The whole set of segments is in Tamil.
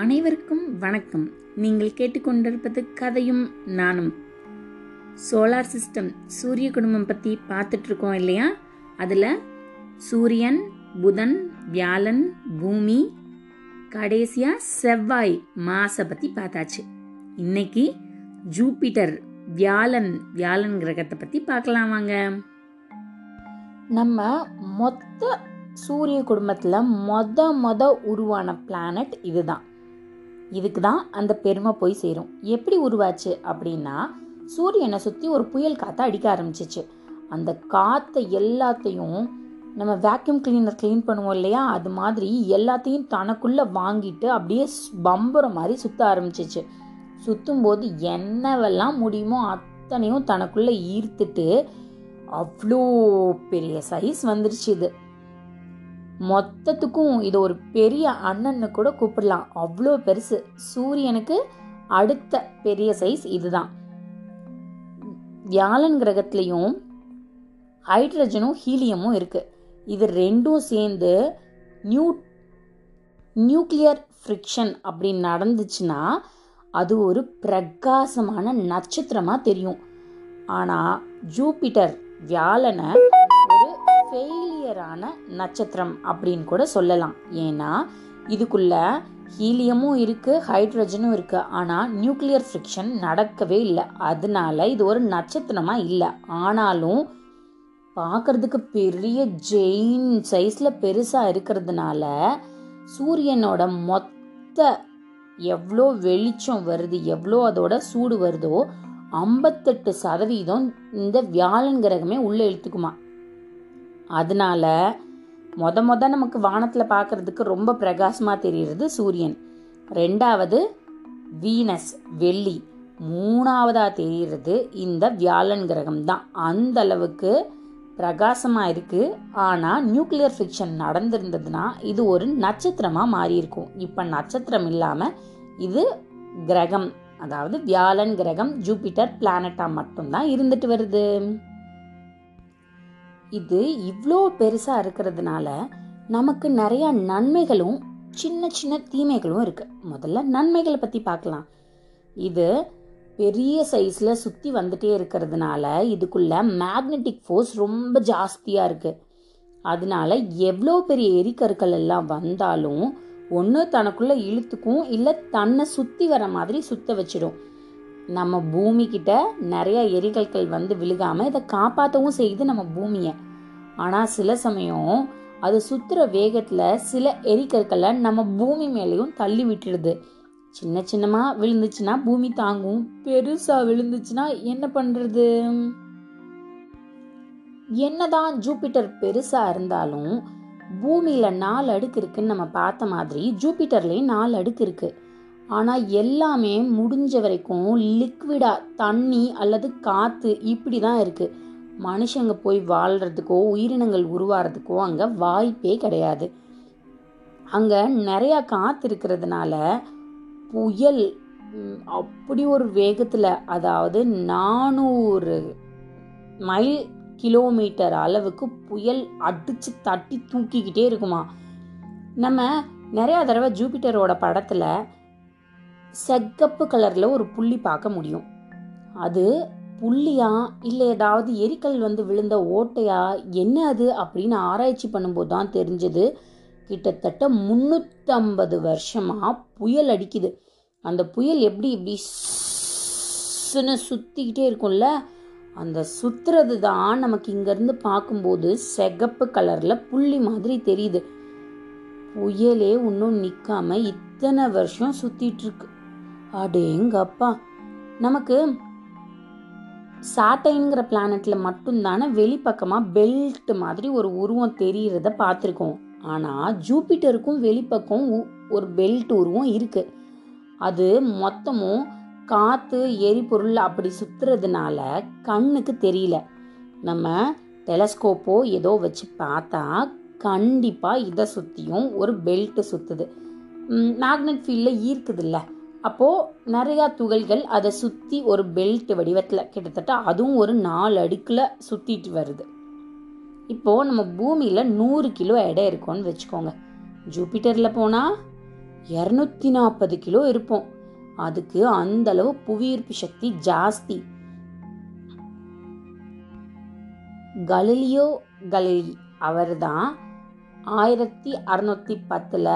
அனைவருக்கும் வணக்கம். நீங்கள் கேட்டுக்கொண்டிருப்பது கதையும் நானும். சோலார் சிஸ்டம் சூரிய குடும்பம் பற்றி பார்த்துட்டு இருக்கோம் இல்லையா? அதில் சூரியன் புதன் வியாழன் பூமி கடைசியாக செவ்வாய் மாசை பற்றி பார்த்தாச்சு. இன்னைக்கு ஜூபிட்டர் வியாழன் வியாழன் கிரகத்தை பற்றி பார்க்கலாம் வாங்க. நம்ம மொத்த சூரிய குடும்பத்தில் மொத மொத உருவான பிளானட் இதுதான். இதுக்கு தான் அந்த பெருமை போய் சேரும். எப்படி உருவாச்சு அப்படின்னா சூரியனை சுற்றி ஒரு புயல் காற்றை அடிக்க ஆரம்பிச்சிச்சு. அந்த காற்றை எல்லாத்தையும் நம்ம வேக்யூம் கிளீனர் க்ளீன் பண்ணுவோம் இல்லையா? அது மாதிரி எல்லாத்தையும் தனக்குள்ளே வாங்கிட்டு அப்படியே பம்புற மாதிரி சுற்ற ஆரம்பிச்சிச்சு. சுற்றும் போது என்னவெல்லாம் முடியுமோ அத்தனையும் தனக்குள்ளே ஈர்த்துட்டு அவ்வளோ பெரிய சைஸ் வந்துருச்சு இது. மொத்தத்துக்கும் இது ஒரு பெரிய அண்ணன்னு கூட கூப்பிடலாம். அவ்வளோ பெருசு. சூரியனுக்கு அடுத்த பெரிய சைஸ் இதுதான். வியாழன் கிரகத்துலேயும் ஹைட்ரஜனும் ஹீலியமும் இருக்கு. இது ரெண்டும் சேர்ந்து நியூ நியூக்ளியர் ஃப்ரிக்ஷன் அப்படி நடந்துச்சுன்னா அது ஒரு பிரகாசமான நட்சத்திரமாக தெரியும். ஆனால் ஜூபிட்டர் வியாழனை ஒரு ஃபெயிலியரான நட்சத்திரம் அப்படின்னு கூட சொல்லலாம். ஏன்னா இதுக்குள்ள ஹீலியமும் இருக்கு ஹைட்ரஜனும் இருக்கு. ஆனால் நியூக்ளியர் ஃப்ரிக்ஷன் நடக்கவே இல்லை. அதனால இது ஒரு நட்சத்திரமா இல்லை. ஆனாலும் பார்க்கறதுக்கு பெரிய ஜெயின் சைஸில் பெருசாக இருக்கிறதுனால சூரியனோட மொத்த எவ்வளோ வெளிச்சம் வருது எவ்வளோ அதோட சூடு வருதோ ஐம்பத்தெட்டு சதவீதம் இந்த வியாழன் கிரகமே உள்ளே இழுத்துக்குமா. அதனால மொத மொத நமக்கு வானத்தில் பார்க்கறதுக்கு ரொம்ப பிரகாசமாக தெரிகிறது சூரியன். ரெண்டாவது வீனஸ் வெள்ளி. மூணாவதாக தெரிகிறது இந்த வியாழன் கிரகம் தான். அந்த அளவுக்கு பிரகாசமாக இருக்குது ஆனால் நியூக்ளியர் ஃபிக்ஷன் நடந்திருந்ததுன்னா இது ஒரு நட்சத்திரமாக மாறியிருக்கும். இப்போ நட்சத்திரம் இல்லாமல் இது கிரகம் அதாவது வியாழன் கிரகம் ஜூபிட்டர் பிளானட்டாக மட்டும்தான் இருந்துட்டு வருது. இது இவ்வளோ பெருசாக இருக்கிறதுனால நமக்கு நிறைய நன்மைகளும் சின்ன சின்ன தீமைகளும் இருக்கு. முதல்ல நன்மைகளை பற்றி பார்க்கலாம். இது பெரிய சைஸில் சுற்றி வந்துட்டே இருக்கிறதுனால இதுக்குள்ள மேக்னெட்டிக் ஃபோர்ஸ் ரொம்ப ஜாஸ்தியாக இருக்கு. அதனால எவ்வளோ பெரிய எரிக்கற்கள் எல்லாம் வந்தாலும் ஒன்று தனக்குள்ளே இழுத்துக்கும் இல்லை தன்னை சுற்றி வர மாதிரி சுத்த வச்சிடும் நம்ம பூமிக்கிட்ட நிறையா நிறைய எரிகற்கள் வந்து விழுகாமல் இதை காப்பாற்றவும் செய்யுது நம்ம பூமியை. ஆனால் சில சமயம் அது சுற்றுற வேகத்தில் சில எரிக்கற்களை நம்ம பூமி மேலேயும் தள்ளி விட்டுடுது. சின்ன சின்னமாக விழுந்துச்சுன்னா பூமி தாங்கும். பெருசாக விழுந்துச்சுன்னா என்ன பண்ணுறது என்னதான் ஜூபிட்டர் பெருசாக இருந்தாலும் பூமியில் நாலு அடுக்கு இருக்குன்னு நம்ம பார்த்த மாதிரி ஜூபிட்டர்லேயும் நாலு அடுக்கு இருக்குது ஆனால் எல்லாமே முடிஞ்ச வரைக்கும் லிக்விடாக தண்ணி அல்லது காற்று இப்படி தான் இருக்குது மனுஷங்க போய் வாழ்கிறதுக்கோ உயிரினங்கள் உருவாகிறதுக்கோ அங்கே வாய்ப்பே கிடையாது. அங்கே நிறையா காற்று இருக்கிறதுனால புயல் அப்படி ஒரு வேகத்தில் அதாவது நானூறு மைல் கிலோமீட்டர் அளவுக்கு புயல் அடித்து தட்டி தூக்கிக்கிட்டே இருக்குமா. நம்ம நிறையா தடவை ஜூபிட்டரோட படத்தில் செக்கப்பு கலரில் ஒரு புள்ளி பார்க்க முடியும். அது புள்ளியா இல்லை ஏதாவது எரிக்கல் வந்து விழுந்த ஓட்டையா? என்ன அது? அப்படின்னு ஆராய்ச்சி பண்ணும்போது தான் தெரிஞ்சது. கிட்டத்தட்ட முந்நூற்றம்பது வருஷமாக புயல் அடிக்குது. அந்த புயல் எப்படி இப்படி சுற்றிக்கிட்டே இருக்கும்ல? அந்த சுற்றுறது தான் நமக்கு இங்கேருந்து பார்க்கும்போது செகப்பு கலரில் புள்ளி மாதிரி தெரியுது. புயலே இன்னும் நிற்காம இத்தனை வருஷம் சுற்றிட்டுருக்கு அடேங்கப்பா. நமக்கு சாட்டைங்கிற பிளானட்ல மட்டும்தானே வெளிப்பக்கமாக பெல்ட் மாதிரி ஒரு உருவம் தெரிகிறத பார்த்துருக்கோம். ஆனால் ஜூபிட்டருக்கும் வெளிப்பக்கம் ஒரு பெல்ட் உருவம் இருக்கு. அது மொத்தமும் காற்று எரிபொருள் அப்படி சுற்றுறதுனால கண்ணுக்கு தெரியல. நம்ம டெலஸ்கோப்போ ஏதோ வச்சு பார்த்தா கண்டிப்பாக இதை சுற்றியும் ஒரு பெல்ட்டு சுற்றுது மேக்னெட் ஃபீல்டில் ஈர்க்குதுல்ல. அப்போது நிறையா துகள்கள் அதை சுற்றி ஒரு பெல்ட் வடிவத்தில் கிட்டத்தட்ட அதுவும் ஒரு நாலு அடுக்கில் சுற்றிட்டு வருது. இப்போது நம்ம பூமியில் நூறு கிலோ எடை இருக்கோன்னு வச்சுக்கோங்க. ஜூபிட்டரில் போனால் இரநூத்தி நாற்பது கிலோ இருப்போம். அதுக்கு அந்த அளவு புவியீர்ப்பு சக்தி ஜாஸ்தி. கலிலியோ கலிலி அவர் தான் ஆயிரத்தி அறுநூத்தி பத்தில்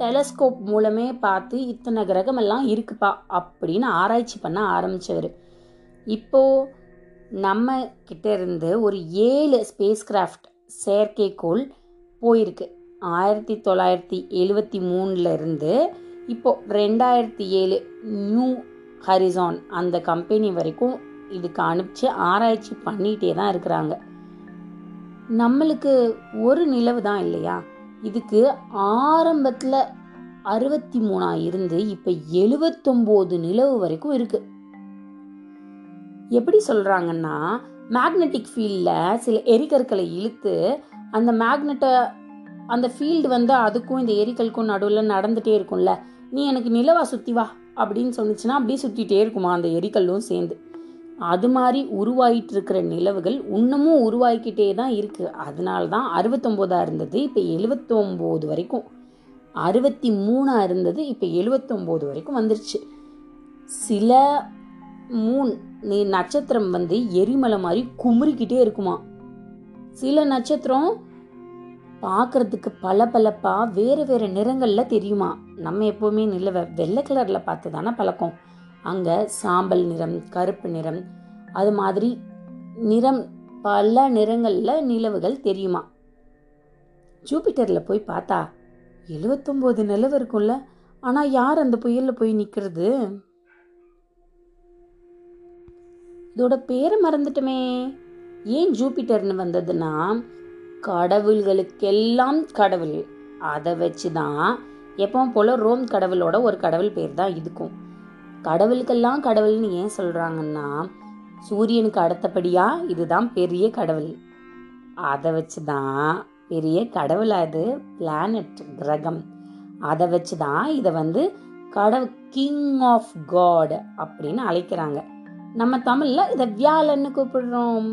டெலஸ்கோப் மூலமே பார்த்து இத்தனை கிரகமெல்லாம் இருக்குப்பா அப்படின்னு ஆராய்ச்சி பண்ண ஆரம்பித்தவர் இப்போ நம்ம கிட்ட இருந்து ஒரு ஏழு ஸ்பேஸ் கிராஃப்ட் செயற்கைக்கோள் போயிருக்கு. ஆயிரத்தி தொள்ளாயிரத்தி எழுவத்தி மூணில் இருந்து இப்போ ரெண்டாயிரத்தி ஏழு நியூ ஹரிசான் அந்த கம்பெனி வரைக்கும் இதுக்கு அனுப்பிச்சு ஆராய்ச்சி பண்ணிகிட்டே தான் இருக்கிறாங்க. நம்மளுக்கு ஒரு நிலவு தான் இல்லையா? இதுக்கு ஆரம்பத்தில் அறுபத்தி மூணா இருந்து இப்போ எழுபத்தொம்போது நிலவு வரைக்கும் இருக்கு. எப்படி சொல்கிறாங்கன்னா மேக்னெட்டிக் ஃபீல்டில் சில எரிகற்களை இழுத்து அந்த மேக்னெட்டை அந்த ஃபீல்டு வந்து அதுக்கும் இந்த எரிக்கலுக்கும் நடுவில் நடந்துகிட்டே இருக்கும்ல. நீ எனக்கு நிலவா சுற்றி வா அப்படின்னு சொன்னிச்சுன்னா அப்படியே சுற்றிட்டே இருக்குமா அந்த எரிக்கல்லும் சேர்ந்து. அது மாதிரி உருவாகிட்டு இருக்கிற நிலவுகள் இன்னமும் உருவாகிக்கிட்டே தான் இருக்குது அதனால தான் அறுபத்தொம்போதாக இருந்தது இப்போ எழுபத்தொம்போது வரைக்கும். அறுபத்தி மூணாக இருந்தது இப்போ எழுபத்தொம்போது வரைக்கும் வந்துருச்சு. சில மூன் நீ நட்சத்திரம் வந்து எரிமலை மாதிரி குமுறிக்கிட்டே இருக்குமா? சில நட்சத்திரம் பார்க்கறதுக்கு பல பலப்பா வேறு வேறு நிறங்களில் தெரியுமா? நம்ம எப்போவுமே நிலவை வெள்ளை கலரில் பார்த்து தானே பழக்கம். அங்கே சாம்பல் நிறம் கருப்பு நிறம் அது மாதிரி நிறம் பல நிறங்களில் நிலவுகள் தெரியுமா? ஜூபிட்டரில் போய் பார்த்தா எழுவத்தொம்போது நிலவு இருக்கும்ல. ஆனால் யார் அந்த புயலில் போய் நிற்கிறது இதோட பேரை மறந்துட்டுமே. ஏன் ஜூபிட்டர்னு வந்ததுன்னா கடவுள்களுக்கெல்லாம் கடவுள். அதை வச்சு தான் எப்பவும் போல் ரோம் கடவுளோட ஒரு கடவுள் பேர் தான் இதுக்கும். கடவுளுக்கெல்லாம் கடவுள்னு ஏன் சொல்கிறாங்கன்னா சூரியனுக்கு அடுத்தபடியாக இதுதான் பெரிய கடவுள். அதை வச்சு தான் பெரிய கடவுள் அது பிளானட் கிரகம். அதை வச்சு தான் இதை வந்து கடவுள் கிங் ஆஃப் காட் அப்படின்னு அழைக்கிறாங்க. நம்ம தமிழில் இதை வியாழன்னு கூப்பிடுறோம்.